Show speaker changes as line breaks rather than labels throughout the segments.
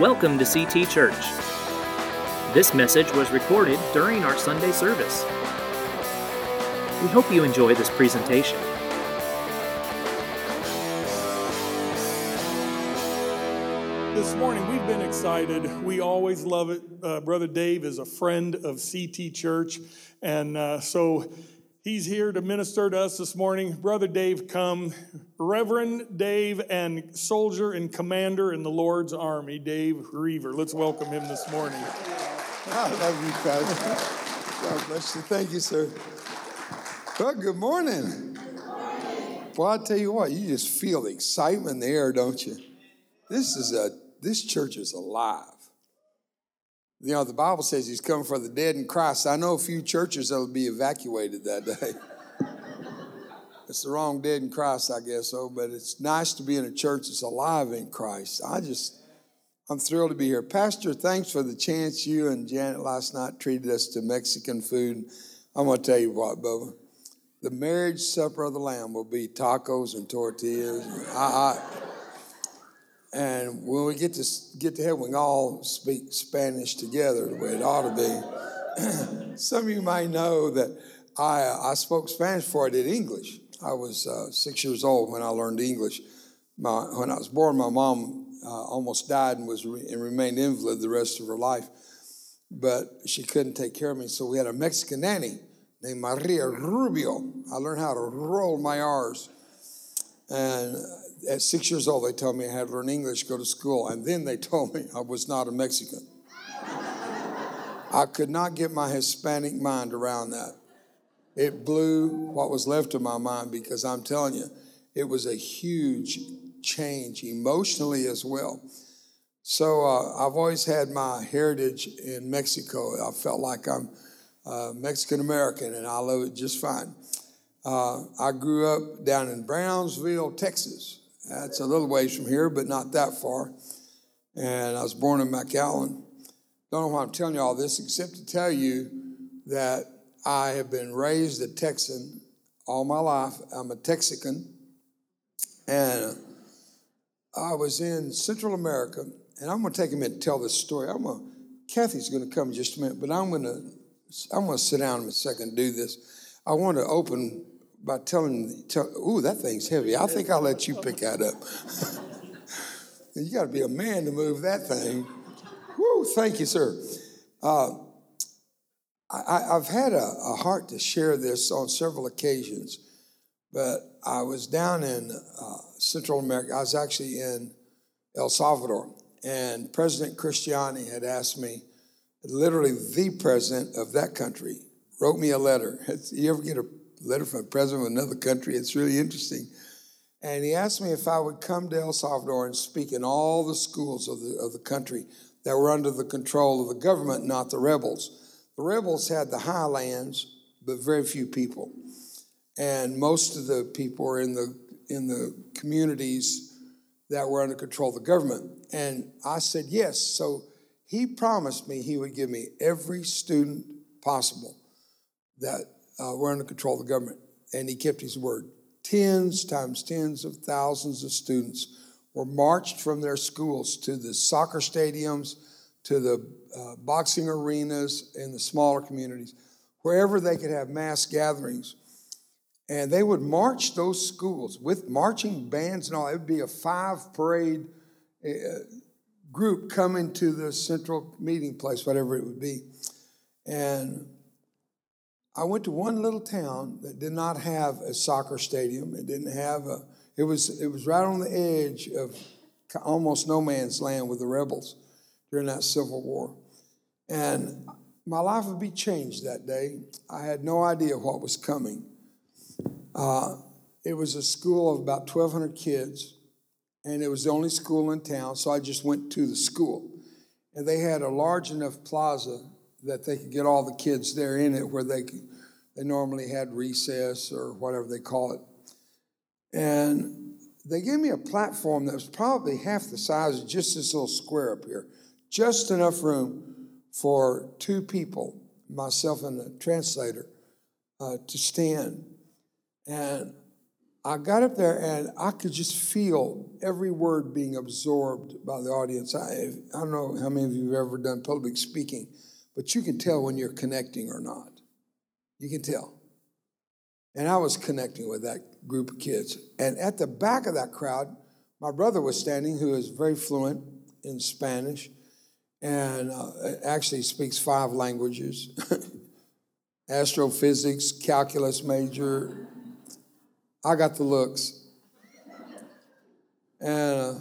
Welcome to CT Church. This message was recorded during our Sunday service. We hope you enjoy this presentation.
This morning, we've been excited. We always love it. Uh, Brother Dave is a friend of CT Church, and uh, so he's here to minister to us this morning. Brother Dave, come. Reverend Dave and soldier and commander in the Lord's army, Dave Roever. Let's welcome him this morning.
I love you, Pastor. God bless you. Thank you, sir. Well, good morning. Well, I tell you what, you just feel the excitement in the air, don't you? This is a this church is alive. You know, the Bible says he's coming for the dead in Christ. I know a few churches that'll be evacuated that day. it's the wrong dead in Christ, I guess so, but it's nice to be in a church that's alive in Christ. I just I'm thrilled to be here. Pastor, thanks for the chance you and Janet last night treated us to Mexican food. I'm going to tell you what, Bubba. The marriage supper of the Lamb will be tacos and tortillas. I, I, and when we get to get to heaven, we all speak Spanish together the way it ought to be. Some of you might know that I, I spoke Spanish before I did English. I was uh, six years old when I learned English. My, when I was born, my mom uh, almost died and was re- and remained invalid the rest of her life. But she couldn't take care of me, so we had a Mexican nanny named Maria Rubio. I learned how to roll my R's. And at six years old, they told me I had to learn English, go to school, and then they told me I was not a Mexican. I could not get my Hispanic mind around that. It blew what was left of my mind because I'm telling you, it was a huge change emotionally as well. So uh, I've always had my heritage in Mexico. I felt like I'm uh, Mexican American, and I love it just fine. Uh, I grew up down in Brownsville, Texas. That's a little ways from here, but not that far. And I was born in McAllen. Don't know why I'm telling you all this, except to tell you that I have been raised a Texan all my life. I'm a Texican. And I was in Central America, and I'm going to take a minute to tell this story. I'm going to, Kathy's going to come in just a minute, but I'm going to I'm going to sit down in a second and do this. I want to open by telling, tell, ooh, that thing's heavy. I think I'll let you pick that up. you got to be a man to move that thing. Woo, thank you, sir. Uh, I, have had a, a, heart to share this on several occasions, but I was down in uh, Central America. I was actually in El Salvador, and President Cristiani had asked me, literally the president of that country, wrote me a letter. You ever get a letter from a president of another country. It's really interesting. And he asked me if I would come to El Salvador and speak in all the schools of the, of the country that were under the control of the government, not the rebels. The rebels had the highlands, but very few people. And most of the people were in the, in the communities that were under control of the government. And I said yes. So he promised me he would give me every student possible that uh, were under control of the government, and he kept his word. Tens times tens of thousands of students were marched from their schools to the soccer stadiums, to the uh, boxing arenas in the smaller communities, wherever they could have mass gatherings. And they would march those schools with marching bands and all. It would be a five parade uh, group coming to the central meeting place, whatever it would be. And I went to one little town that did not have a soccer stadium. It didn't have a. It was it was right on the edge of almost no man's land with the rebels during that Civil War, and my life would be changed that day. I had no idea what was coming. Uh, it was a school of about 1,200 kids, and it was the only school in town, so I just went to the school. And they had a large enough plaza that they could get all the kids there in it where they they normally had recess or whatever they call it. And they gave me a platform that was probably half the size of just this little square up here, just enough room for two people, myself and a translator, uh, to stand. And I got up there and I could just feel every word being absorbed by the audience. I, I don't know how many of you have ever done public speaking, but you can tell when you're connecting or not. You can tell. And I was connecting with that group of kids. And at the back of that crowd, my brother was standing, who is very fluent in Spanish and uh, actually speaks five languages astrophysics, calculus major, I got the looks. And uh,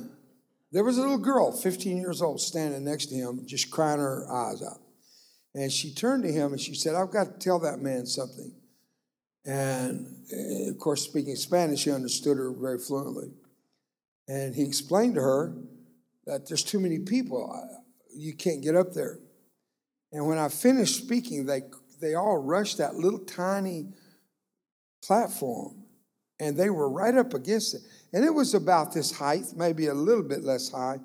there was a little girl, 15 years old, standing next to him, just crying her eyes out. And she turned to him and she said, I've got to tell that man something. And uh, of course, speaking Spanish, he understood her very fluently. And he explained to her that there's too many people. You can't get up there. And when I finished speaking, they, they all rushed that little tiny platform and they were right up against it. And it was about this height, maybe a little bit less high,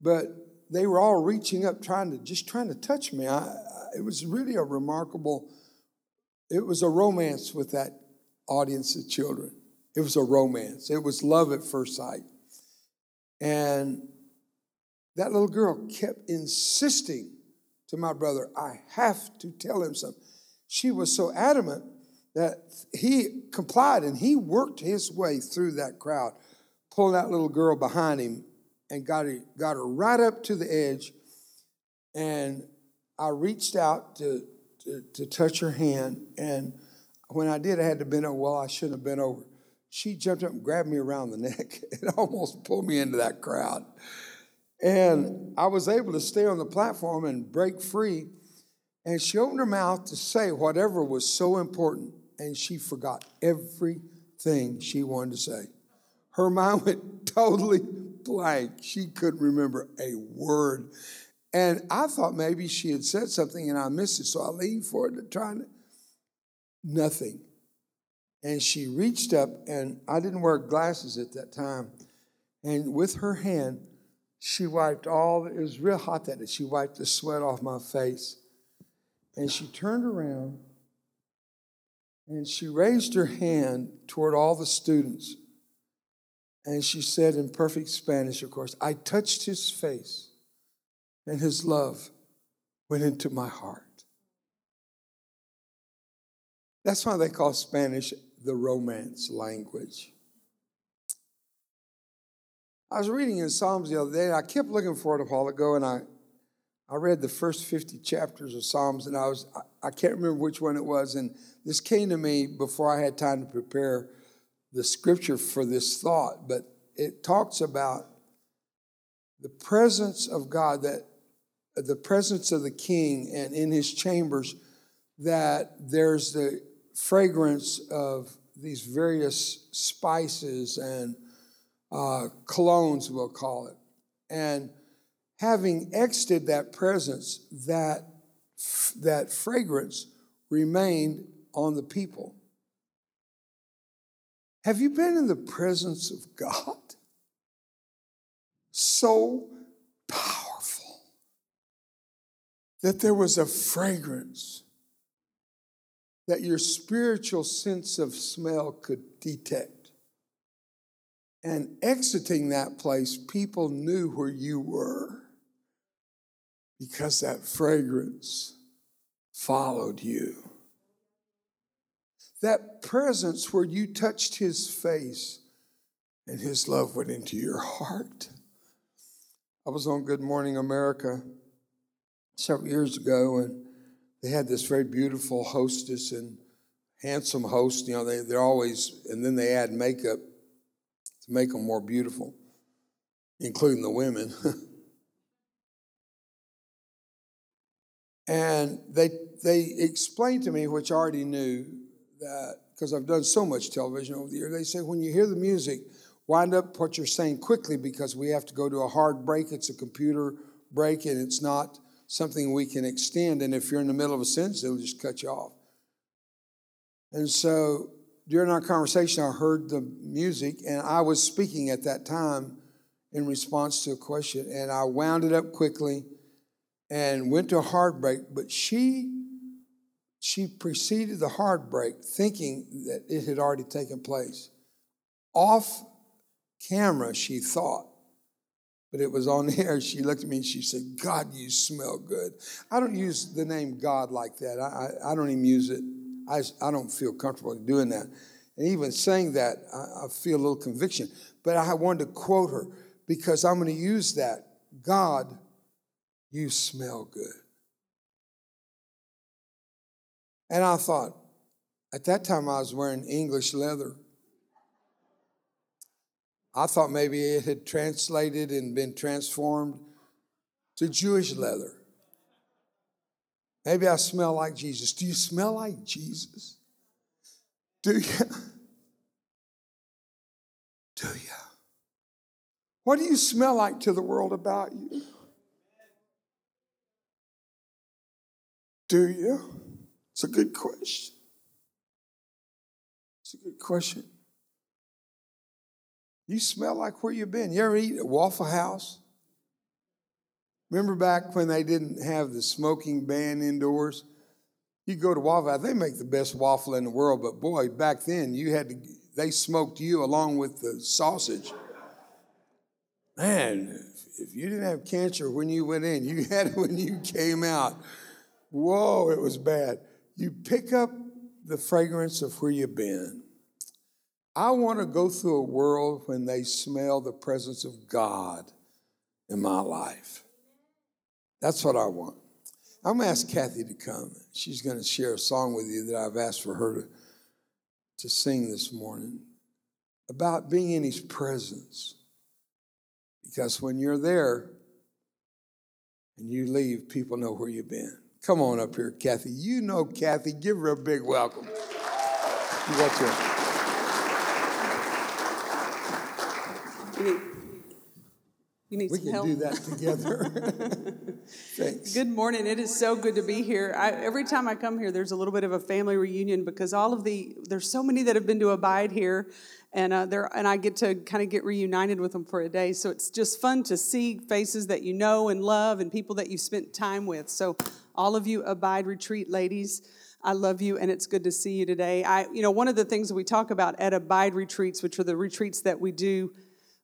but they were all reaching up, trying to just trying to touch me. I, I, it was really a remarkable. It was a romance with that audience of children. It was a romance. It was love at first sight, and that little girl kept insisting to my brother, "I have to tell him something." She was so adamant that he complied and he worked his way through that crowd, pulling that little girl behind him and got her, got her right up to the edge. And I reached out to, to, to touch her hand. And when I did, I had to bend over. Well, I shouldn't have bent over. She jumped up and grabbed me around the neck and almost pulled me into that crowd. And I was able to stay on the platform and break free. And she opened her mouth to say whatever was so important and she forgot everything she wanted to say. Her mind went totally blank. She couldn't remember a word. And I thought maybe she had said something and I missed it, so I leaned forward to try to. Nothing. And she reached up, and I didn't wear glasses at that time. And with her hand, she wiped all, it was real hot that day. She wiped the sweat off my face. And she turned around and she raised her hand toward all the students. And she said in perfect Spanish, of course, I touched his face, and his love went into my heart. That's why they call Spanish the romance language. I was reading in Psalms the other day, and I kept looking for it a while ago, and I I read the first 50 chapters of Psalms, and I was I can't remember which one it was, and this came to me before I had time to prepare the scripture for this thought, but it talks about the presence of God, that the presence of the king and in his chambers, that there's the fragrance of these various spices and uh, colognes, we'll call it. And having exited that presence, that, that fragrance remained on the people. Have you been in the presence of God? So powerful that there was a fragrance that your spiritual sense of smell could detect. And exiting that place, people knew where you were because that fragrance followed you. That presence where you touched his face and his love went into your heart. I was on Good Morning America several years ago, and they had this very beautiful hostess and handsome host. You know, they, they're always, and then they add makeup to make them more beautiful, including the women. And they, they explained to me, which I already knew, that because I've done so much television over the years, they say when you hear the music, wind up what you're saying quickly because we have to go to a hard break. It's a computer break and it's not something we can extend. And if you're in the middle of a sentence, they'll just cut you off. And so during our conversation, I heard the music and I was speaking at that time in response to a question. And I wound it up quickly and went to a heartbreak, but she she preceded the heartbreak thinking that it had already taken place. off camera, she thought, but it was on air. She looked at me and she said, God, you smell good. I don't use the name God like that. I, I, I don't even use it. I, I don't feel comfortable doing that. And even saying that, I, I feel a little conviction. But I wanted to quote her because I'm going to use that. God, you smell good. And I thought, at that time I was wearing English leather. I thought maybe it had translated and been transformed to Jewish leather. Maybe I smell like Jesus. Do you smell like Jesus? Do you? Do you? What do you smell like to the world about you? Do you? It's a good question. It's a good question. You smell like where you've been. You ever eat at Waffle House? Remember back when they didn't have the smoking ban indoors? You go to Waffle House, they make the best waffle in the world, but boy, back then you had to, they smoked you along with the sausage. Man, if you didn't have cancer when you went in, you had it when you came out. Whoa, it was bad. You pick up the fragrance of where you've been. I want to go through a world when they smell the presence of God in my life. That's what I want. I'm going to ask Kathy to come. She's going to share a song with you that I've asked for her to, to sing this morning about being in His presence. Because when you're there and you leave, people know where you've been. Come on up here, Kathy. You know Kathy. Give her a big welcome. You got your.
You need,
We can
help.
do that together. Thanks.
Good morning. It is so good to be here. I, every time I come here, there's a little bit of a family reunion because all of the there's so many that have been to abide here, and uh, there and I get to kind of get reunited with them for a day. So it's just fun to see faces that you know and love, and people that you spent time with. So all of you abide retreat ladies. I love you, and it's good to see you today. I, you know, one of the things we talk about at Abide retreats, which are the retreats that we do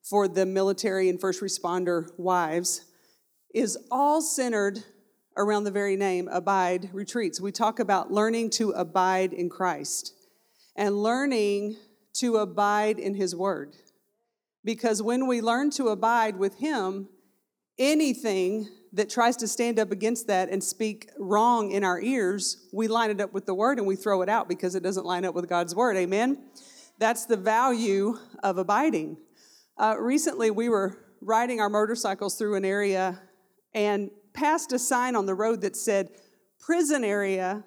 for the military and first responder wives, is all centered around the very name Abide Retreats. We talk about learning to abide in Christ and learning to abide in His Word. Because when we learn to abide with Him, anything that tries to stand up against that and speak wrong in our ears, we line it up with the Word and we throw it out because it doesn't line up with God's Word. Amen? That's the value of abiding. Uh, recently, we were riding our motorcycles through an area and passed a sign on the road that said, Prison area,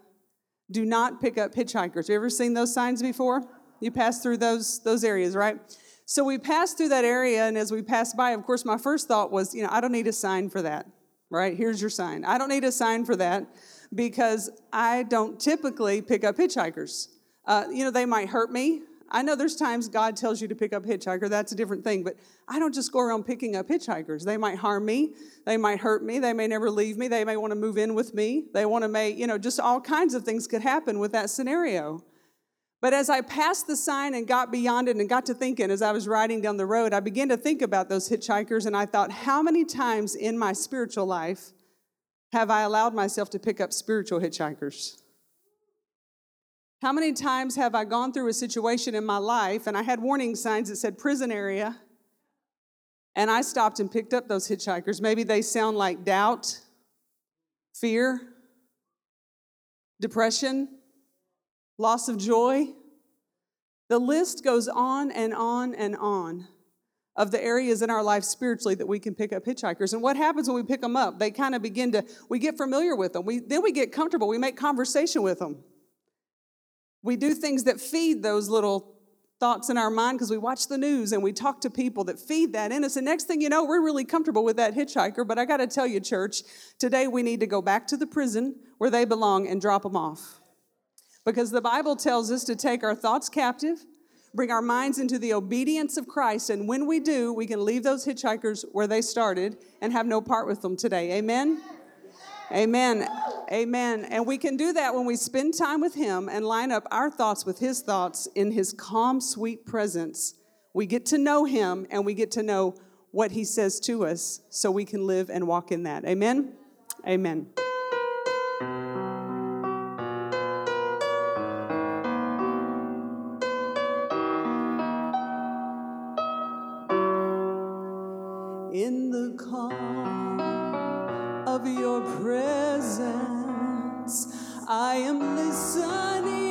do not pick up hitchhikers. You ever seen those signs before? You pass through those, those areas, right? So we passed through that area, and as we passed by, of course, my first thought was, you know, I don't need a sign for that, right? Here's your sign. I don't need a sign for that because I don't typically pick up hitchhikers. Uh, you know, they might hurt me. I know there's times God tells you to pick up hitchhiker, that's a different thing, but I don't just go around picking up hitchhikers. They might harm me, they might hurt me, they may never leave me, they may want to move in with me, they want to make, you know, just all kinds of things could happen with that scenario. But as I passed the sign and got beyond it and got to thinking as I was riding down the road, I began to think about those hitchhikers and I thought, how many times in my spiritual life have I allowed myself to pick up spiritual hitchhikers? How many times have I gone through a situation in my life and I had warning signs that said prison area, and I stopped and picked up those hitchhikers? Maybe they sound like doubt, fear, depression, loss of joy. The list goes on and on and on of the areas in our life spiritually that we can pick up hitchhikers. And what happens when we pick them up? They kind of begin to, we get familiar with them. We, then we get comfortable. We make conversation with them. We do things that feed those little thoughts in our mind because we watch the news and we talk to people that feed that in us. And next thing you know, we're really comfortable with that hitchhiker. But I got to tell you, church, today we need to go back to the prison where they belong and drop them off. Because the Bible tells us to take our thoughts captive, bring our minds into the obedience of Christ. And when we do, we can leave those hitchhikers where they started and have no part with them today. Amen? Amen. Amen. And we can do that when we spend time with Him and line up our thoughts with His thoughts in His calm, sweet presence. we get to know Him and we get to know what He says to us so we can live and walk in that. Amen? Amen. In the calm of your presence, I am listening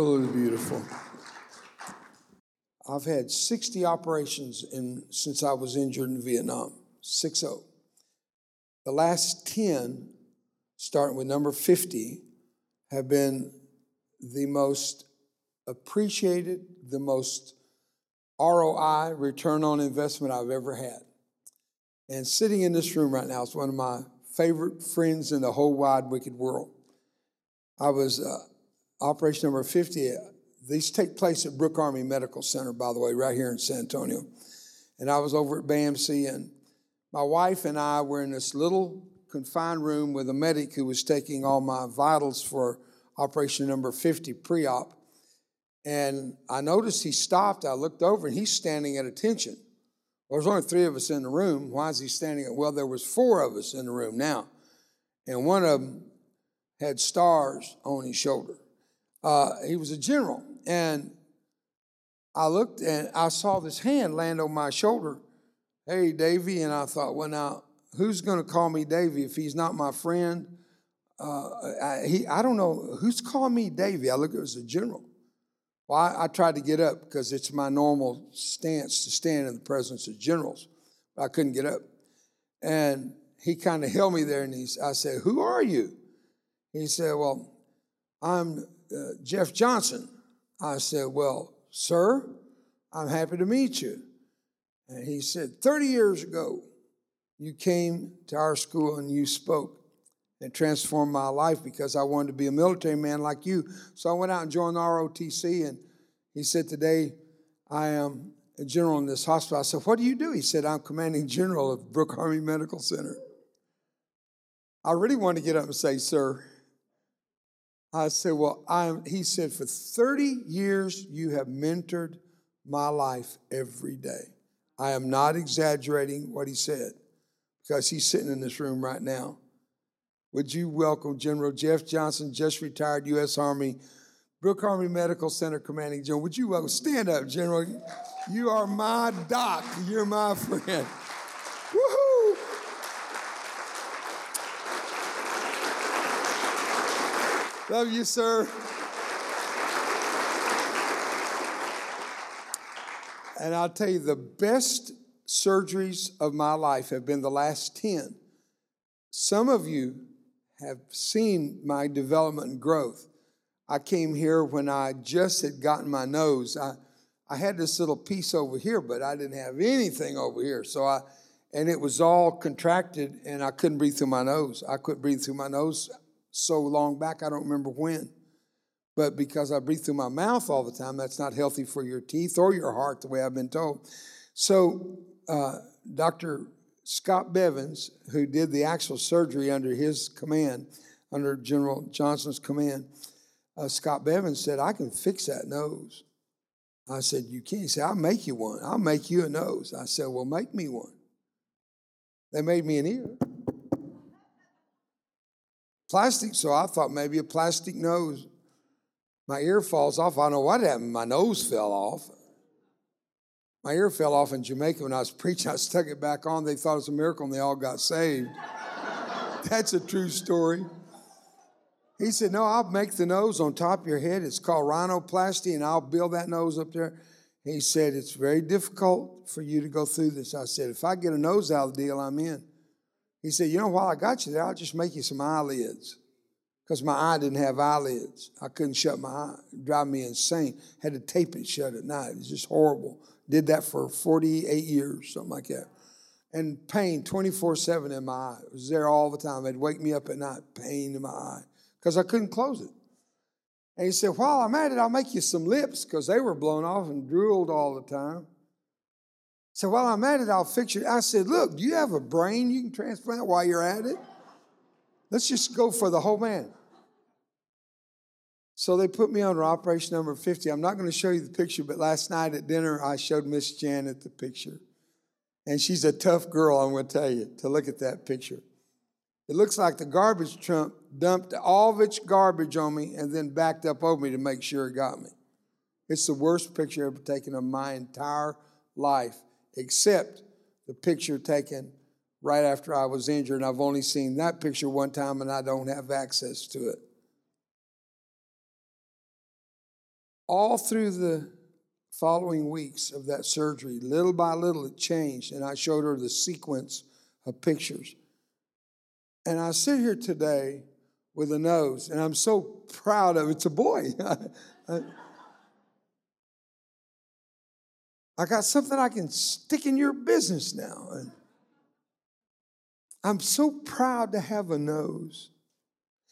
It's beautiful. I've had 60 operations in, since I was injured in Vietnam, 6 0. The last 10, starting with number 50, have been the most appreciated, the most ROI, return on investment I've ever had. And sitting in this room right now is one of my favorite friends in the whole wide, wicked world. I was uh, operation number 50. These take place at Brooke Army Medical Center, by the way, right here in San Antonio. And I was over at BAMC, and my wife and I were in this little confined room with a medic who was taking all my vitals for operation number 50 pre op. And I noticed he stopped. I looked over, and he's standing at attention. Well, there's only three of us in the room. Why is he standing? At, well, there was four of us in the room now, and one of them had stars on his shoulder. Uh, he was a general, and I looked and I saw this hand land on my shoulder. Hey, Davy, and I thought, well, now who's going to call me Davy if he's not my friend? Uh, I, he, I don't know who's calling me Davy. I look, it was a general. Well, I, I tried to get up because it's my normal stance to stand in the presence of generals, but I couldn't get up. And he kind of held me there, and he, I said, "Who are you?" He said, "Well, I'm uh, Jeff Johnson." I said, "Well, sir, I'm happy to meet you." And he said, 30 years ago, you came to our school and you spoke and transformed my life because I wanted to be a military man like you. So I went out and joined the ROTC, and he said, Today I am a general in this hospital. I said, What do you do? He said, I'm commanding general of Brooke Army Medical Center. I really wanted to get up and say, Sir, I said, Well, I'm, he said, For 30 years, you have mentored my life every day. I am not exaggerating what he said because he's sitting in this room right now. Would you welcome General Jeff Johnson, just retired U.S. Army, Brooke Army Medical Center Commanding General? Would you welcome? Stand up, General. You are my doc. You're my friend. Love you, sir. And I'll tell you, the best surgeries of my life have been the last 10. Some of you have seen my development and growth. I came here when I just had gotten my nose. I, I had this little piece over here, but I didn't have anything over here. So I, and it was all contracted, and I couldn't breathe through my nose. I couldn't breathe through my nose so long back, I don't remember when. But because I breathe through my mouth all the time, that's not healthy for your teeth or your heart, the way I've been told. So, uh, Dr. Scott Bevins, who did the actual surgery under his command, under General Johnson's command, uh, Scott Bevins said, I can fix that nose. I said, You can't. He said, I'll make you one. I'll make you a nose. I said, Well, make me one. They made me an ear. Plastic, so I thought maybe a plastic nose. My ear falls off. I don't know what happened. My nose fell off. My ear fell off in Jamaica when I was preaching. I stuck it back on. They thought it was a miracle and they all got saved. That's a true story. He said, No, I'll make the nose on top of your head. It's called rhinoplasty, and I'll build that nose up there. He said, It's very difficult for you to go through this. I said, If I get a nose out of the deal, I'm in. He said, You know, while I got you there, I'll just make you some eyelids. Because my eye didn't have eyelids. I couldn't shut my eye. It drive me insane. Had to tape it shut at night. It was just horrible. Did that for 48 years, something like that. And pain 24 7 in my eye. It was there all the time. It'd wake me up at night, pain in my eye, because I couldn't close it. And he said, While I'm at it, I'll make you some lips, because they were blown off and drooled all the time. So while I'm at it, I'll fix it. I said, Look, do you have a brain you can transplant while you're at it? Let's just go for the whole man. So they put me under operation number 50. I'm not going to show you the picture, but last night at dinner, I showed Miss Janet the picture. And she's a tough girl, I'm going to tell you, to look at that picture. It looks like the garbage truck dumped all of its garbage on me and then backed up over me to make sure it got me. It's the worst picture ever taken of my entire life except the picture taken right after I was injured. And I've only seen that picture one time and I don't have access to it. All through the following weeks of that surgery, little by little it changed, and I showed her the sequence of pictures. And I sit here today with a nose, and I'm so proud of it. It's a boy. I got something I can stick in your business now. And I'm so proud to have a nose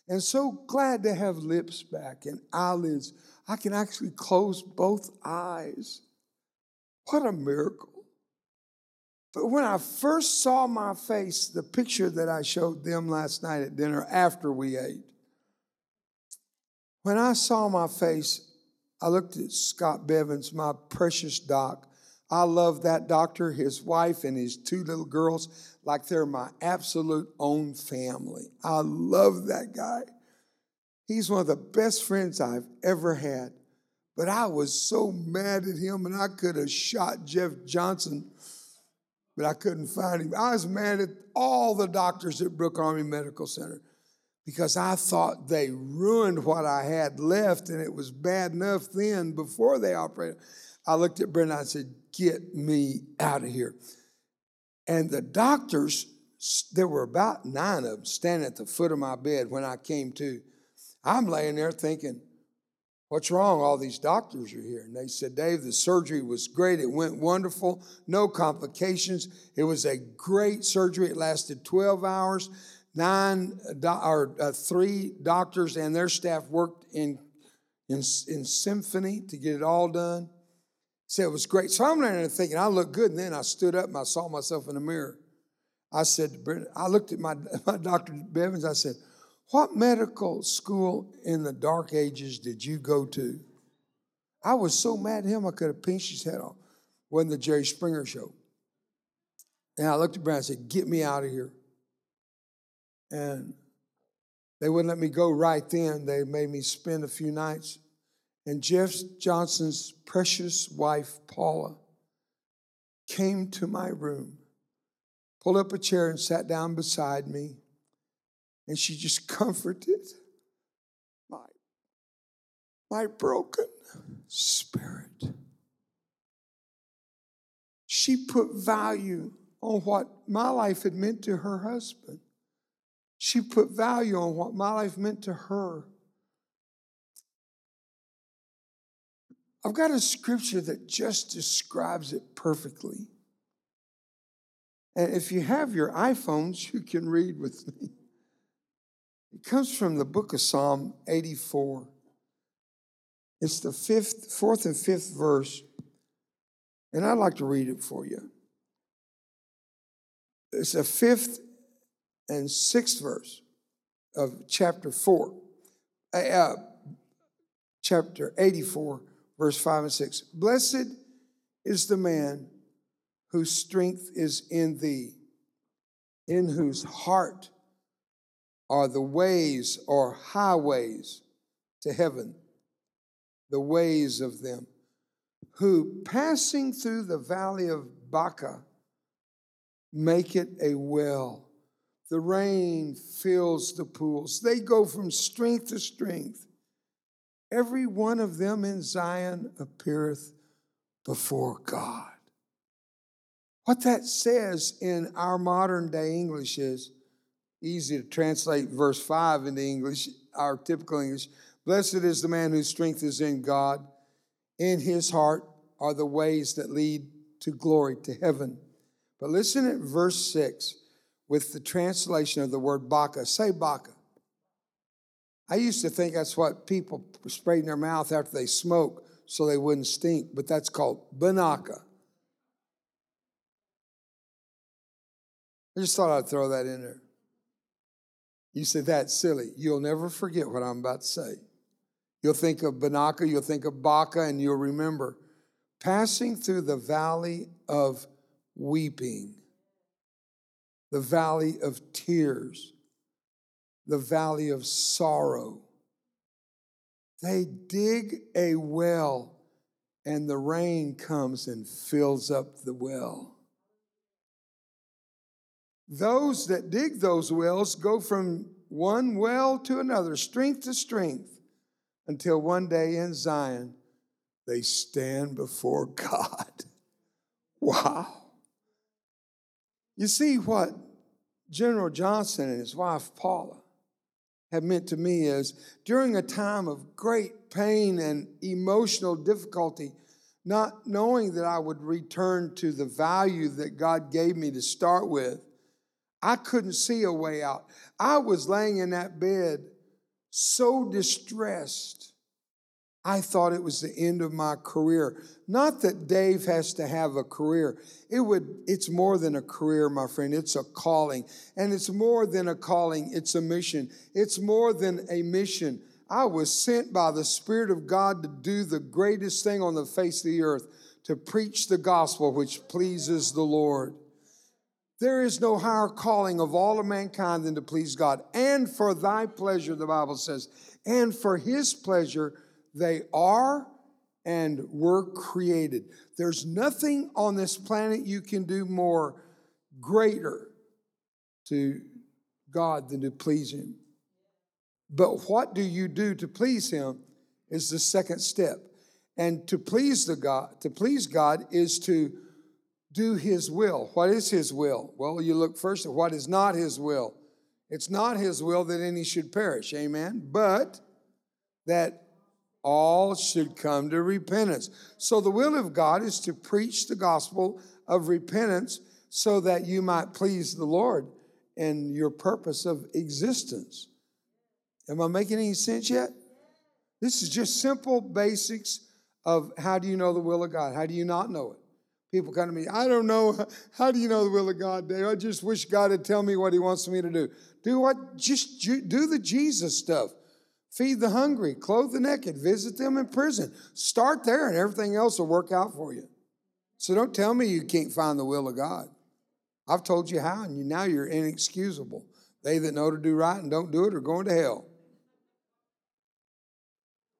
and so glad to have lips back and eyelids. I can actually close both eyes. What a miracle. But when I first saw my face, the picture that I showed them last night at dinner after we ate, when I saw my face, I looked at Scott Bevins, my precious doc, I love that doctor, his wife, and his two little girls like they're my absolute own family. I love that guy. He's one of the best friends I've ever had. But I was so mad at him, and I could have shot Jeff Johnson, but I couldn't find him. I was mad at all the doctors at Brooke Army Medical Center because I thought they ruined what I had left, and it was bad enough then before they operated. I looked at Brenda and I said, Get me out of here. And the doctors, there were about nine of them standing at the foot of my bed when I came to. I'm laying there thinking, What's wrong? All these doctors are here. And they said, Dave, the surgery was great. It went wonderful. No complications. It was a great surgery. It lasted 12 hours. Nine or uh, three doctors and their staff worked in, in, in symphony to get it all done. Said it was great. So I'm there thinking, I look good. And then I stood up and I saw myself in the mirror. I said I looked at my, my Dr. Bevins, I said, What medical school in the dark ages did you go to? I was so mad at him, I could have pinched his head off. Wasn't the Jerry Springer show. And I looked at Brenda and said, Get me out of here. And they wouldn't let me go right then. They made me spend a few nights. And Jeff Johnson's precious wife, Paula, came to my room, pulled up a chair and sat down beside me. And she just comforted my, my broken spirit. She put value on what my life had meant to her husband. She put value on what my life meant to her. I've got a scripture that just describes it perfectly. And if you have your iPhones, you can read with me. It comes from the book of Psalm 84. It's the fifth, fourth and fifth verse. And I'd like to read it for you. It's the fifth and sixth verse of chapter 4, uh, uh, chapter 84, verse 5 and 6. Blessed is the man whose strength is in thee, in whose heart are the ways or highways to heaven, the ways of them, who passing through the valley of Baca make it a well the rain fills the pools. They go from strength to strength. Every one of them in Zion appeareth before God. What that says in our modern day English is easy to translate verse 5 into English, our typical English. Blessed is the man whose strength is in God. In his heart are the ways that lead to glory, to heaven. But listen at verse 6 with the translation of the word Baca. Say Baca. I used to think that's what people sprayed in their mouth after they smoke so they wouldn't stink, but that's called Binaca. I just thought I'd throw that in there. You said that's silly. You'll never forget what I'm about to say. You'll think of Binaca, you'll think of Baca, and you'll remember passing through the valley of weeping the valley of tears, the valley of sorrow. They dig a well, and the rain comes and fills up the well. Those that dig those wells go from one well to another, strength to strength, until one day in Zion they stand before God. Wow. You see, what General Johnson and his wife Paula have meant to me is during a time of great pain and emotional difficulty, not knowing that I would return to the value that God gave me to start with, I couldn't see a way out. I was laying in that bed so distressed I thought it was the end of my career. Not that Dave has to have a career. It would it's more than a career, my friend. It's a calling. And it's more than a calling, it's a mission. It's more than a mission. I was sent by the Spirit of God to do the greatest thing on the face of the earth, to preach the gospel which pleases the Lord. There is no higher calling of all of mankind than to please God. And for thy pleasure, the Bible says, and for his pleasure, they are and were created. There's nothing on this planet you can do more greater to God than to please Him. But what do you do to please Him is the second step. And to please the God, to please God is to do His will. What is His will? Well, you look first at what is not His will. It's not His will that any should perish, amen, but that all should come to repentance. So, the will of God is to preach the gospel of repentance so that you might please the Lord in your purpose of existence. Am I making any sense yet? This is just simple basics of how do you know the will of God? How do you not know it? People come to me, I don't know. How do you know the will of God, Dave? I just wish God would tell me what He wants me to do. Do what? Just do the Jesus stuff. Feed the hungry, clothe the naked, visit them in prison. Start there, and everything else will work out for you. So don't tell me you can't find the will of God. I've told you how, and now you're inexcusable. They that know to do right and don't do it are going to hell.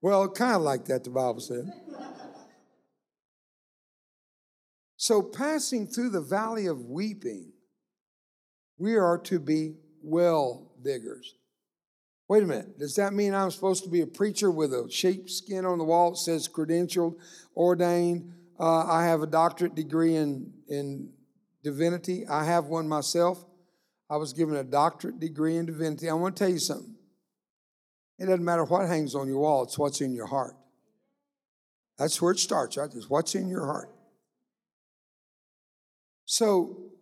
Well, kind of like that, the Bible said. So, passing through the valley of weeping, we are to be well diggers. Wait a minute. Does that mean I'm supposed to be a preacher with a sheepskin on the wall that says credentialed, ordained? Uh, I have a doctorate degree in, in divinity. I have one myself. I was given a doctorate degree in divinity. I want to tell you something. It doesn't matter what hangs on your wall, it's what's in your heart. That's where it starts, right? It's what's in your heart. So,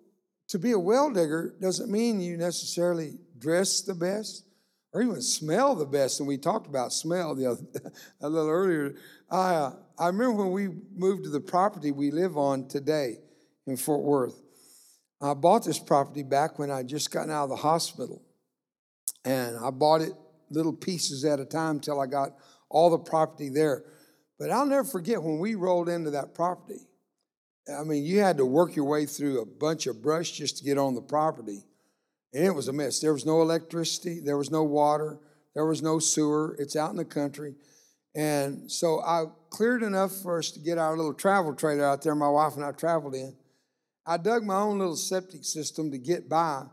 to be a well digger doesn't mean you necessarily dress the best or even smell the best. And we talked about smell the other, a little earlier. I, uh, I remember when we moved to the property we live on today in Fort Worth. I bought this property back when I just gotten out of the hospital. And I bought it little pieces at a time till I got all the property there. But I'll never forget when we rolled into that property. I mean, you had to work your way through a bunch of brush just to get on the property. And it was a mess. There was no electricity, there was no water, there was no sewer. It's out in the country. And so I cleared enough for us to get our little travel trailer out there, my wife and I traveled in. I dug my own little septic system to get by,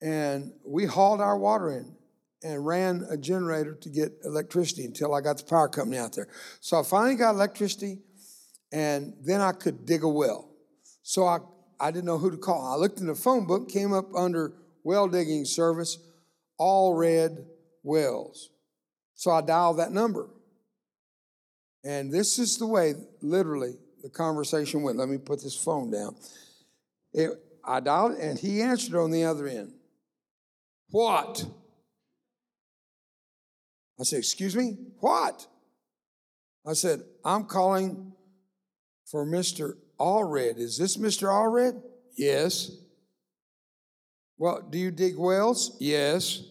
and we hauled our water in and ran a generator to get electricity until I got the power company out there. So I finally got electricity, and then I could dig a well. So I, I didn't know who to call. I looked in the phone book, came up under well digging service, Allred wells. So I dialed that number. And this is the way, literally, the conversation went. Let me put this phone down. It, I dialed and he answered on the other end. What? I said, Excuse me? What? I said, I'm calling for Mr. Allred. Is this Mr. Allred? Yes. Well, do you dig wells? Yes.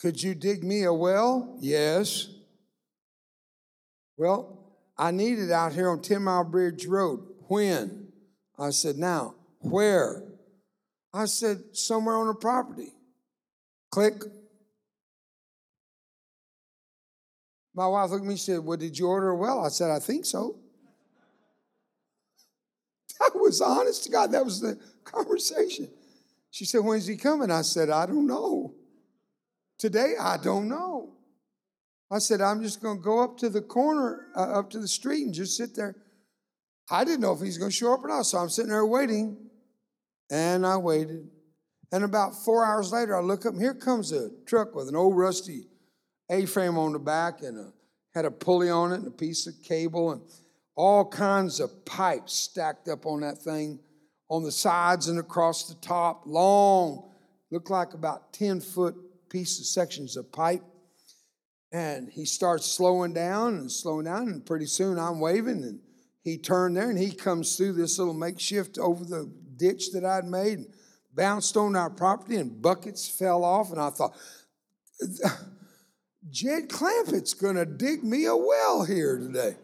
Could you dig me a well? Yes. Well, I need it out here on 10 Mile Bridge Road. When? I said, Now, where? I said, Somewhere on the property. Click. My wife looked at me and said, Well, did you order a well? I said, I think so. That was honest to God. That was the conversation. She said, When's he coming? I said, I don't know. Today, I don't know. I said, I'm just going to go up to the corner, uh, up to the street, and just sit there. I didn't know if he's going to show up or not, so I'm sitting there waiting. And I waited. And about four hours later, I look up, and here comes a truck with an old rusty A frame on the back and a, had a pulley on it and a piece of cable and all kinds of pipes stacked up on that thing on the sides and across the top, long, looked like about 10 foot pieces, sections of pipe. And he starts slowing down and slowing down, and pretty soon I'm waving, and he turned there and he comes through this little makeshift over the ditch that I'd made, and bounced on our property, and buckets fell off. And I thought, Jed Clampett's gonna dig me a well here today.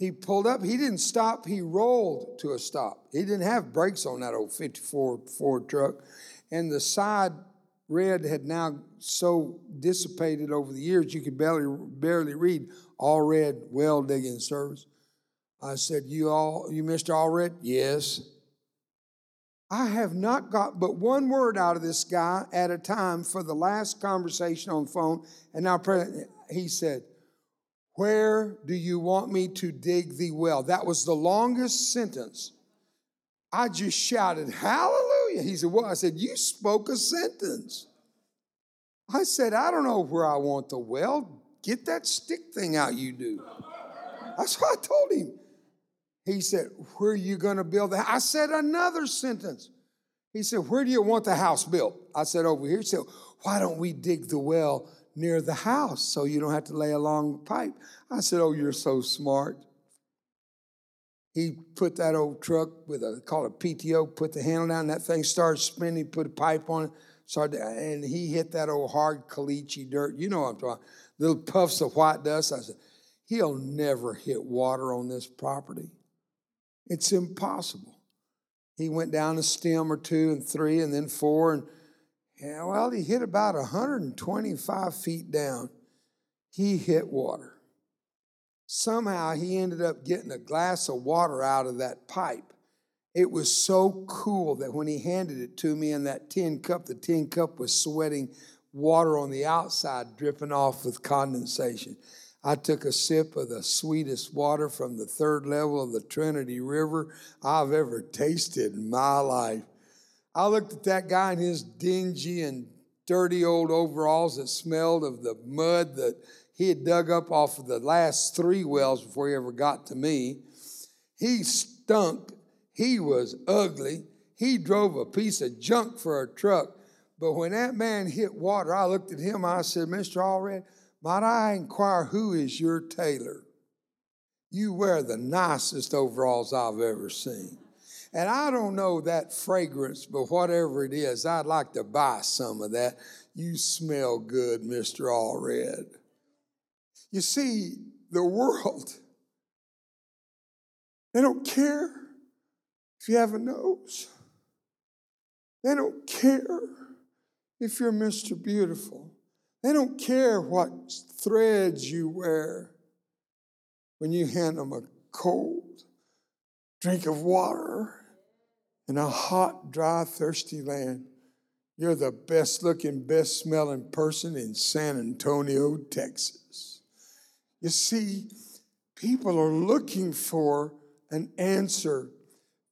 He pulled up, he didn't stop, he rolled to a stop. He didn't have brakes on that old 54 Ford truck. And the side red had now so dissipated over the years you could barely barely read Allred well digging service. I said, You all you Mr. Allred? Yes. I have not got but one word out of this guy at a time for the last conversation on the phone. And now he said, where do you want me to dig thee well? That was the longest sentence. I just shouted, Hallelujah. He said, Well, I said, You spoke a sentence. I said, I don't know where I want the well. Get that stick thing out, you do. That's what I told him. He said, Where are you going to build the house? I said, Another sentence. He said, Where do you want the house built? I said, Over here. He said, Why don't we dig the well near the house so you don't have to lay a long pipe. I said, Oh, you're so smart. He put that old truck with a called a PTO, put the handle down, that thing started spinning, put a pipe on it, started, and he hit that old hard caliche dirt. You know what I'm talking about. Little puffs of white dust. I said, He'll never hit water on this property. It's impossible. He went down a stem or two and three and then four and yeah, well, he hit about 125 feet down. He hit water. Somehow he ended up getting a glass of water out of that pipe. It was so cool that when he handed it to me in that tin cup, the tin cup was sweating water on the outside, dripping off with condensation. I took a sip of the sweetest water from the third level of the Trinity River I've ever tasted in my life. I looked at that guy in his dingy and dirty old overalls that smelled of the mud that he had dug up off of the last three wells before he ever got to me. He stunk. He was ugly. He drove a piece of junk for a truck. But when that man hit water, I looked at him. I said, Mr. Allred, might I inquire who is your tailor? You wear the nicest overalls I've ever seen. And I don't know that fragrance, but whatever it is, I'd like to buy some of that. You smell good, Mr. Allred. You see, the world, they don't care if you have a nose. They don't care if you're Mr. Beautiful. They don't care what threads you wear when you hand them a cold drink of water in a hot, dry, thirsty land. You're the best looking, best smelling person in San Antonio, Texas. You see, people are looking for an answer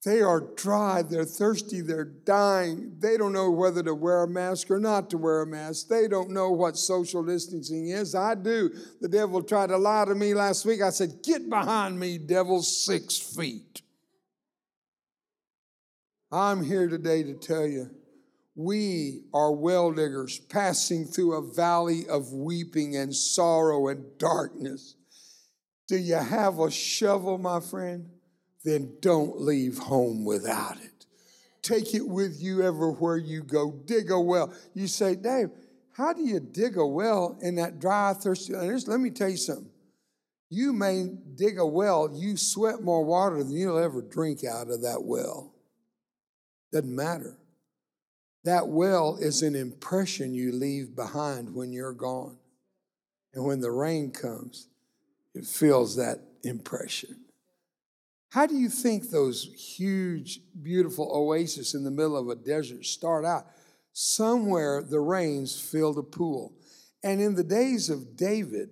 they are dry, they're thirsty, they're dying. They don't know whether to wear a mask or not to wear a mask. They don't know what social distancing is. I do. The devil tried to lie to me last week. I said, Get behind me, devil, six feet. I'm here today to tell you we are well diggers passing through a valley of weeping and sorrow and darkness. Do you have a shovel, my friend? then don't leave home without it. Take it with you everywhere you go. Dig a well. You say, Dave, how do you dig a well in that dry, thirsty? Let me tell you something. You may dig a well, you sweat more water than you'll ever drink out of that well. Doesn't matter. That well is an impression you leave behind when you're gone. And when the rain comes, it fills that impression. How do you think those huge, beautiful oases in the middle of a desert start out? Somewhere the rains filled a pool. And in the days of David,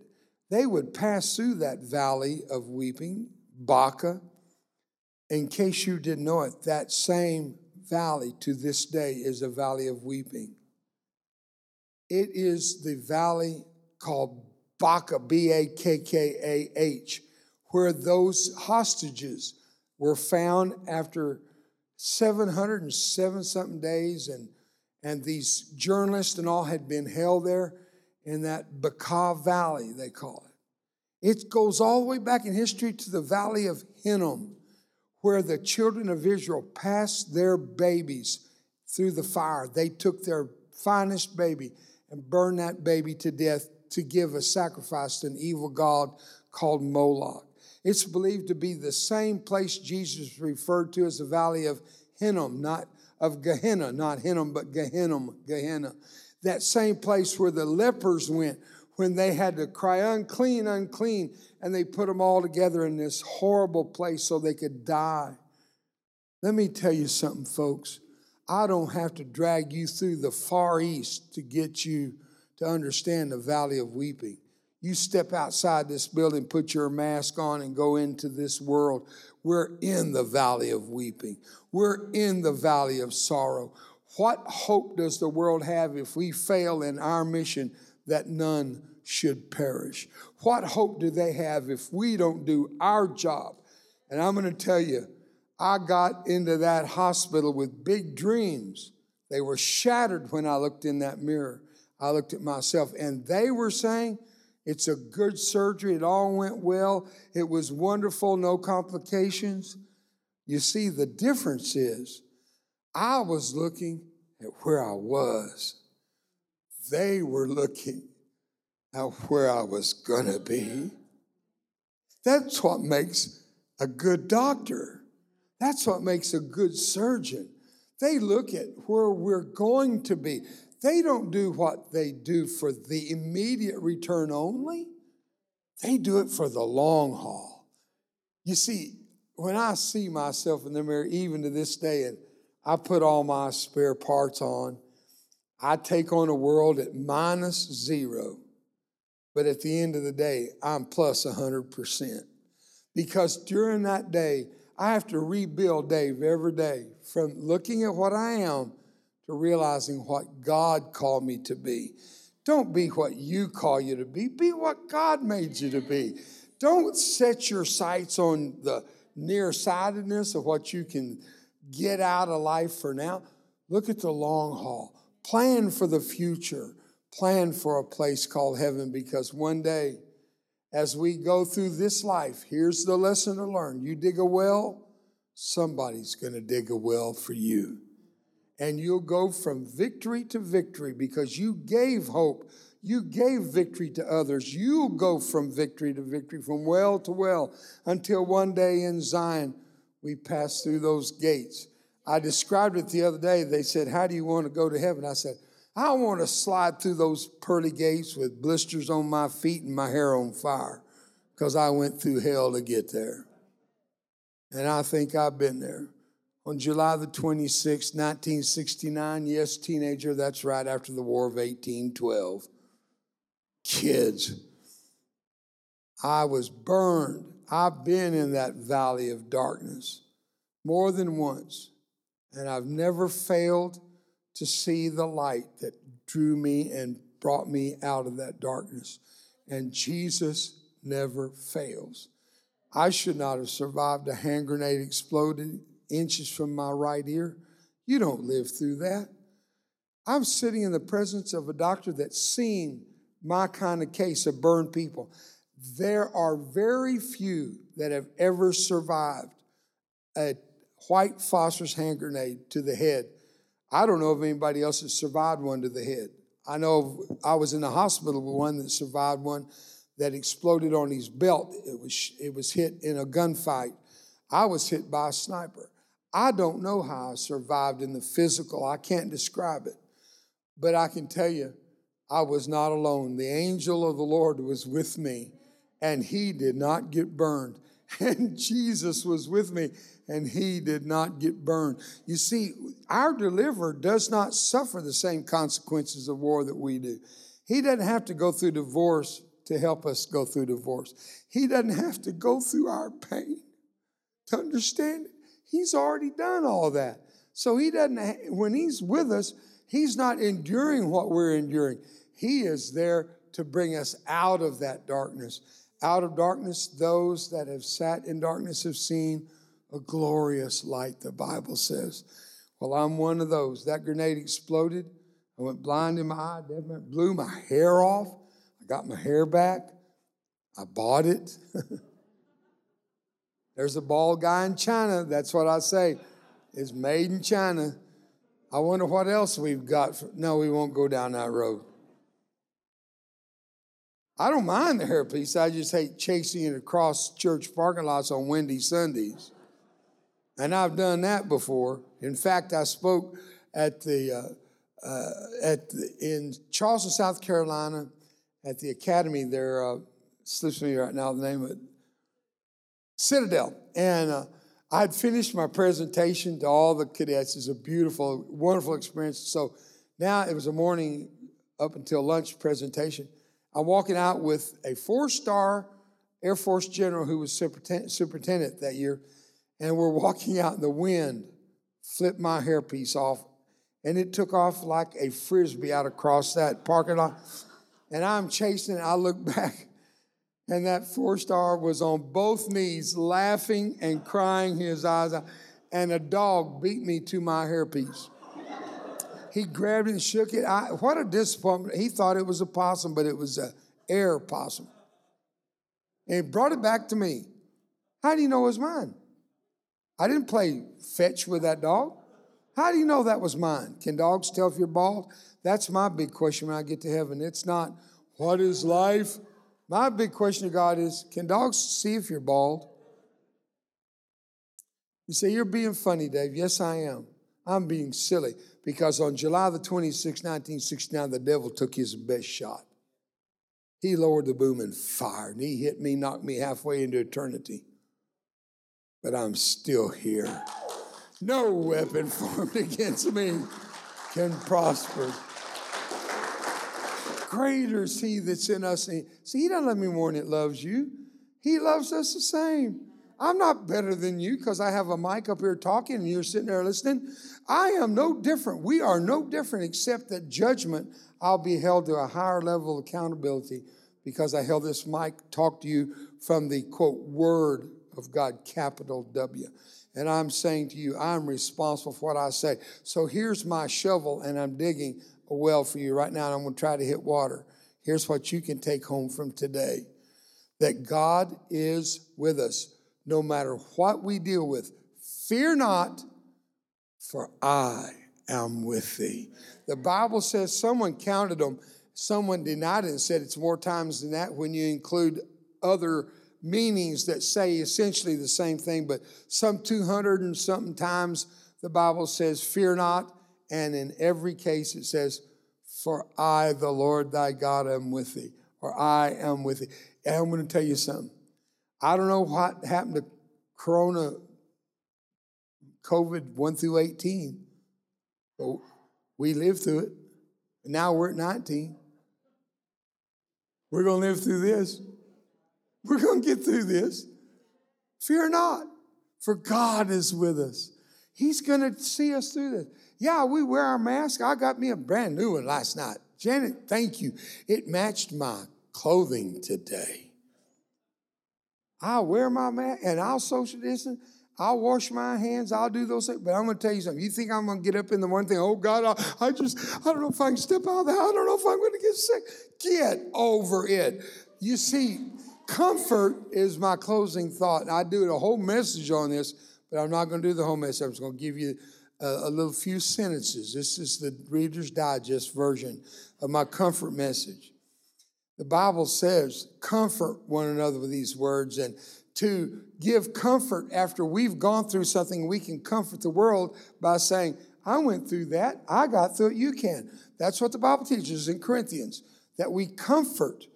they would pass through that valley of weeping, Baca. In case you didn't know it, that same valley to this day is a valley of weeping. It is the valley called Baca, B A K K A H where those hostages were found after 707 something days, and, and these journalists and all had been held there in that Baca Valley, they call it. It goes all the way back in history to the Valley of Hinnom, where the children of Israel passed their babies through the fire. They took their finest baby and burned that baby to death to give a sacrifice to an evil god called Moloch. It's believed to be the same place Jesus referred to as the valley of Hinnom, not of Gehenna, not Hinnom, but Gehenna, Gehenna. That same place where the lepers went when they had to cry, unclean, unclean, and they put them all together in this horrible place so they could die. Let me tell you something, folks. I don't have to drag you through the far east to get you to understand the valley of weeping. You step outside this building, put your mask on, and go into this world. We're in the valley of weeping, we're in the valley of sorrow. What hope does the world have if we fail in our mission that none should perish? What hope do they have if we don't do our job? And I'm going to tell you, I got into that hospital with big dreams. They were shattered when I looked in that mirror. I looked at myself, and they were saying, it's a good surgery. It all went well. It was wonderful, no complications. You see, the difference is I was looking at where I was, they were looking at where I was going to be. That's what makes a good doctor. That's what makes a good surgeon. They look at where we're going to be. They don't do what they do for the immediate return only, they do it for the long haul. You see, when I see myself in the mirror, even to this day, and I put all my spare parts on, I take on a world at minus zero. But at the end of the day, I'm plus 100%. Because during that day, I have to rebuild Dave every day from looking at what I am to realizing what God called me to be. Don't be what you call you to be, be what God made you to be. Don't set your sights on the nearsightedness of what you can get out of life for now. Look at the long haul. Plan for the future. Plan for a place called heaven because one day, as we go through this life, here's the lesson to learn. You dig a well, somebody's going to dig a well for you and you'll go from victory to victory because you gave hope. You gave victory to others. You'll go from victory to victory, from well to well, until one day in Zion we pass through those gates. I described it the other day. They said, How do you want to go to heaven? I said, I want to slide through those pearly gates with blisters on my feet and my hair on fire because I went through hell to get there. And I think I've been there on July the 26th, 1969. Yes, teenager, that's right after the War of 1812. Kids, I was burned. I've been in that valley of darkness more than once, and I've never failed to see the light that drew me and brought me out of that darkness. And Jesus never fails. I should not have survived a hand grenade exploded inches from my right ear. You don't live through that. I'm sitting in the presence of a doctor that's seen my kind of case of burned people. There are very few that have ever survived a white phosphorus hand grenade to the head. I don't know if anybody else has survived one to the head. I know I was in the hospital with one that survived one that exploded on his belt. It was, it was hit in a gunfight. I was hit by a sniper. I don't know how I survived in the physical. I can't describe it. But I can tell you, I was not alone. The angel of the Lord was with me, and he did not get burned. And Jesus was with me, and he did not get burned. You see, our deliverer does not suffer the same consequences of war that we do. He doesn't have to go through divorce to help us go through divorce, he doesn't have to go through our pain to understand. He's already done all that. So he doesn't, when he's with us, he's not enduring what we're enduring. He is there to bring us out of that darkness. Out of darkness, those that have sat in darkness have seen a glorious light, the Bible says. Well, I'm one of those. That grenade exploded. I went blind in my eye, blew my hair off. I got my hair back. I bought it. There's a bald guy in China. That's what I say. It's made in China. I wonder what else we've got. For, no, we won't go down that road. I don't mind the hairpiece. I just hate chasing it across church parking lots on windy Sundays. And I've done that before. In fact, I spoke at the, uh, uh, at the, in Charleston, South Carolina, at the academy there. Uh, slips me right now the name of it. Citadel. And uh, I had finished my presentation to all the cadets. It's a beautiful, wonderful experience. So now it was a morning up until lunch presentation. I'm walking out with a four star Air Force general who was superintendent that year. And we're walking out in the wind, flipped my hairpiece off, and it took off like a frisbee out across that parking lot. And I'm chasing it. I look back and that four star was on both knees, laughing and crying his eyes out. And a dog beat me to my hairpiece. He grabbed it and shook it. I, what a disappointment. He thought it was a possum, but it was a air possum. And he brought it back to me. How do you know it was mine? I didn't play fetch with that dog. How do you know that was mine? Can dogs tell if you're bald? That's my big question when I get to heaven. It's not, what is life? My big question to God is, can dogs see if you're bald? You say, You're being funny, Dave. Yes, I am. I'm being silly because on July the 26th, 1969, the devil took his best shot. He lowered the boom and fired, and he hit me, knocked me halfway into eternity. But I'm still here. No weapon formed against me can prosper. Greater is he that's in us. See, he doesn't love me than it loves you. He loves us the same. I'm not better than you because I have a mic up here talking and you're sitting there listening. I am no different. We are no different except that judgment, I'll be held to a higher level of accountability because I held this mic, talk to you from the quote, word of God, capital W. And I'm saying to you, I'm responsible for what I say. So here's my shovel, and I'm digging a well for you right now, and I'm going to try to hit water. Here's what you can take home from today that God is with us no matter what we deal with. Fear not, for I am with thee. The Bible says someone counted them, someone denied it and said it's more times than that when you include other meanings that say essentially the same thing, but some 200 and something times the Bible says, Fear not. And in every case it says, For I, the Lord thy God, am with thee, or I am with thee. And I'm going to tell you something. I don't know what happened to Corona, COVID 1 through 18, but we lived through it. And now we're at 19. We're going to live through this. We're going to get through this. Fear not, for God is with us. He's going to see us through this. Yeah, we wear our mask. I got me a brand new one last night. Janet, thank you. It matched my clothing today. I'll wear my mask and I'll social distance. I'll wash my hands. I'll do those things. But I'm going to tell you something. You think I'm going to get up in the morning thing, oh God, I, I just, I don't know if I can step out of the house. I don't know if I'm going to get sick. Get over it. You see, comfort is my closing thought. I do a whole message on this, but I'm not going to do the whole message. I'm just going to give you a, a little few sentences. This is the Reader's Digest version of my comfort message. The Bible says, comfort one another with these words, and to give comfort after we've gone through something, we can comfort the world by saying, I went through that, I got through it, you can. That's what the Bible teaches in Corinthians, that we comfort,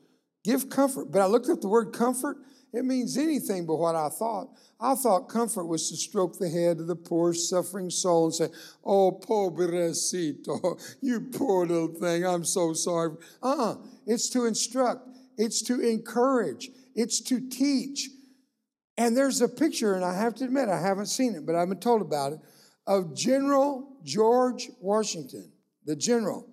give comfort. But I looked up the word comfort, it means anything but what I thought. I thought comfort was to stroke the head of the poor, suffering soul and say, Oh, pobrecito, you poor little thing, I'm so sorry. Uh uh-uh. uh It's to instruct, it's to encourage, it's to teach. And there's a picture, and I have to admit, I haven't seen it, but I've been told about it, of General George Washington, the general.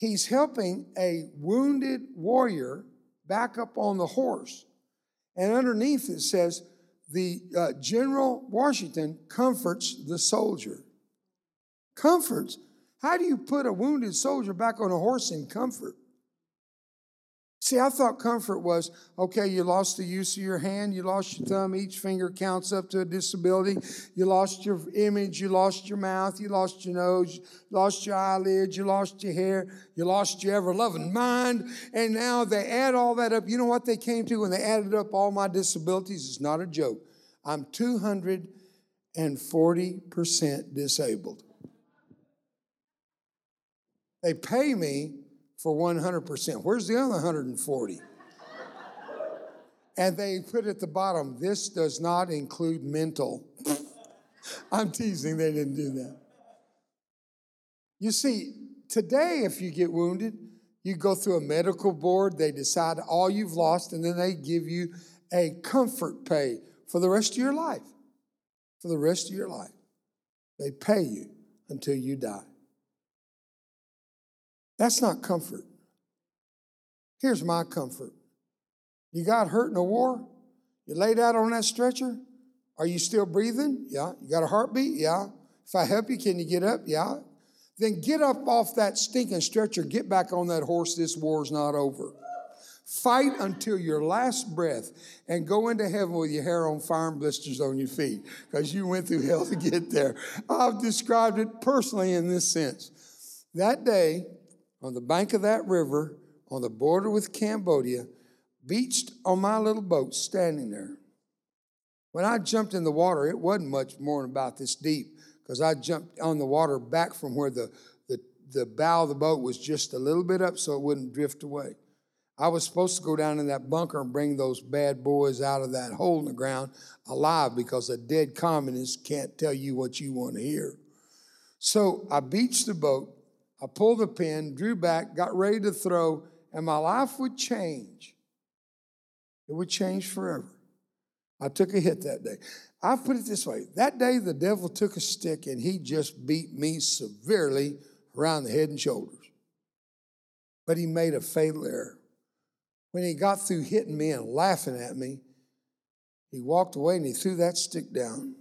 He's helping a wounded warrior back up on the horse. And underneath it says, the uh, General Washington comforts the soldier. Comforts. How do you put a wounded soldier back on a horse in comfort? See, I thought comfort was okay, you lost the use of your hand, you lost your thumb, each finger counts up to a disability, you lost your image, you lost your mouth, you lost your nose, you lost your eyelids, you lost your hair, you lost your ever loving mind, and now they add all that up. You know what they came to when they added up all my disabilities? It's not a joke. I'm 240% disabled. They pay me for 100%. Where's the other 140? and they put at the bottom, this does not include mental. I'm teasing, they didn't do that. You see, today, if you get wounded, you go through a medical board, they decide all you've lost, and then they give you a comfort pay for the rest of your life. For the rest of your life. They pay you until you die. That's not comfort. Here's my comfort. You got hurt in a war? You laid out on that stretcher? Are you still breathing? Yeah. You got a heartbeat? Yeah. If I help you, can you get up? Yeah. then get up off that stinking stretcher, get back on that horse. This war's not over. Fight until your last breath and go into heaven with your hair on fire and blisters on your feet because you went through hell to get there. I've described it personally in this sense. That day, on the bank of that river, on the border with Cambodia, beached on my little boat, standing there. When I jumped in the water, it wasn't much more than about this deep because I jumped on the water back from where the, the, the bow of the boat was just a little bit up so it wouldn't drift away. I was supposed to go down in that bunker and bring those bad boys out of that hole in the ground alive because a dead communist can't tell you what you want to hear. So I beached the boat, I pulled the pin, drew back, got ready to throw, and my life would change. It would change forever. I took a hit that day. I put it this way that day, the devil took a stick and he just beat me severely around the head and shoulders. But he made a fatal error. When he got through hitting me and laughing at me, he walked away and he threw that stick down.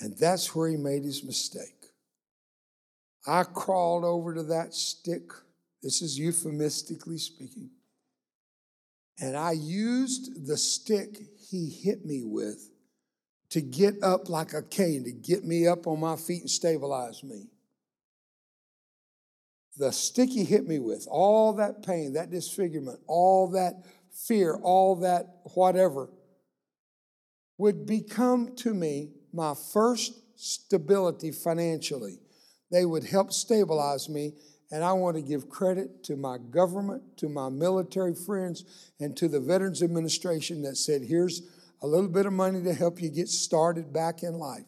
And that's where he made his mistake. I crawled over to that stick. This is euphemistically speaking. And I used the stick he hit me with to get up like a cane, to get me up on my feet and stabilize me the stick he hit me with, all that pain, that disfigurement, all that fear, all that whatever, would become to me my first stability financially. They would help stabilize me, and I want to give credit to my government, to my military friends, and to the Veterans Administration that said, here's a little bit of money to help you get started back in life.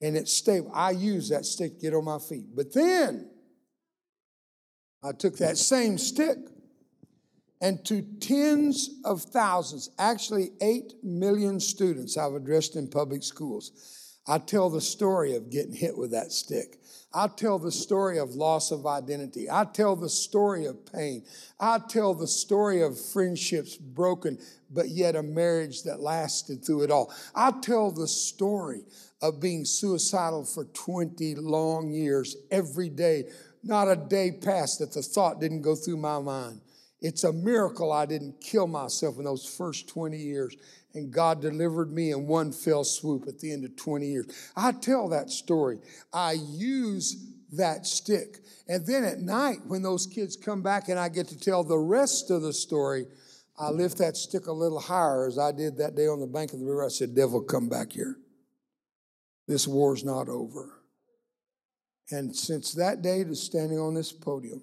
And it's stable. I used that stick to get on my feet. But then, I took that same stick and to tens of thousands, actually 8 million students I've addressed in public schools, I tell the story of getting hit with that stick. I tell the story of loss of identity. I tell the story of pain. I tell the story of friendships broken, but yet a marriage that lasted through it all. I tell the story of being suicidal for 20 long years every day not a day passed that the thought didn't go through my mind. It's a miracle I didn't kill myself in those first 20 years. And God delivered me in one fell swoop at the end of 20 years. I tell that story. I use that stick. And then at night, when those kids come back and I get to tell the rest of the story, I lift that stick a little higher as I did that day on the bank of the river. I said, Devil, come back here. This war's not over. And since that day to standing on this podium,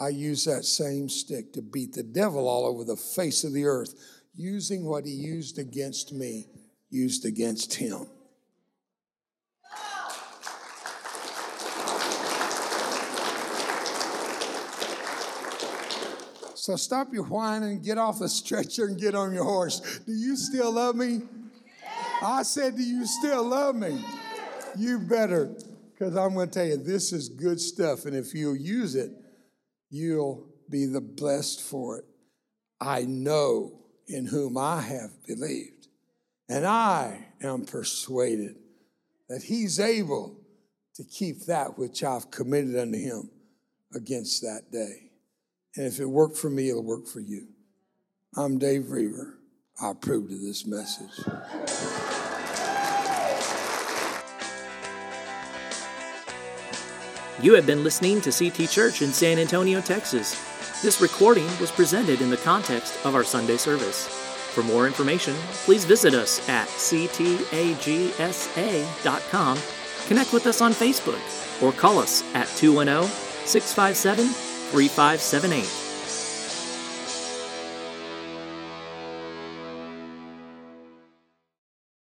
I use that same stick to beat the devil all over the face of the earth, using what he used against me, used against him. So stop your whining, get off the stretcher, and get on your horse. Do you still love me? I said, Do you still love me? You better. Because I'm going to tell you, this is good stuff. And if you'll use it, you'll be the blessed for it. I know in whom I have believed, and I am persuaded that he's able to keep that which I've committed unto him against that day. And if it worked for me, it'll work for you. I'm Dave Roever. I approve of this message.
You have been listening to CT Church in San Antonio, Texas. This recording was presented in the context of our Sunday service. For more information, please visit us at ctagsa.com, connect with us on Facebook, or call us at 210 657 3578.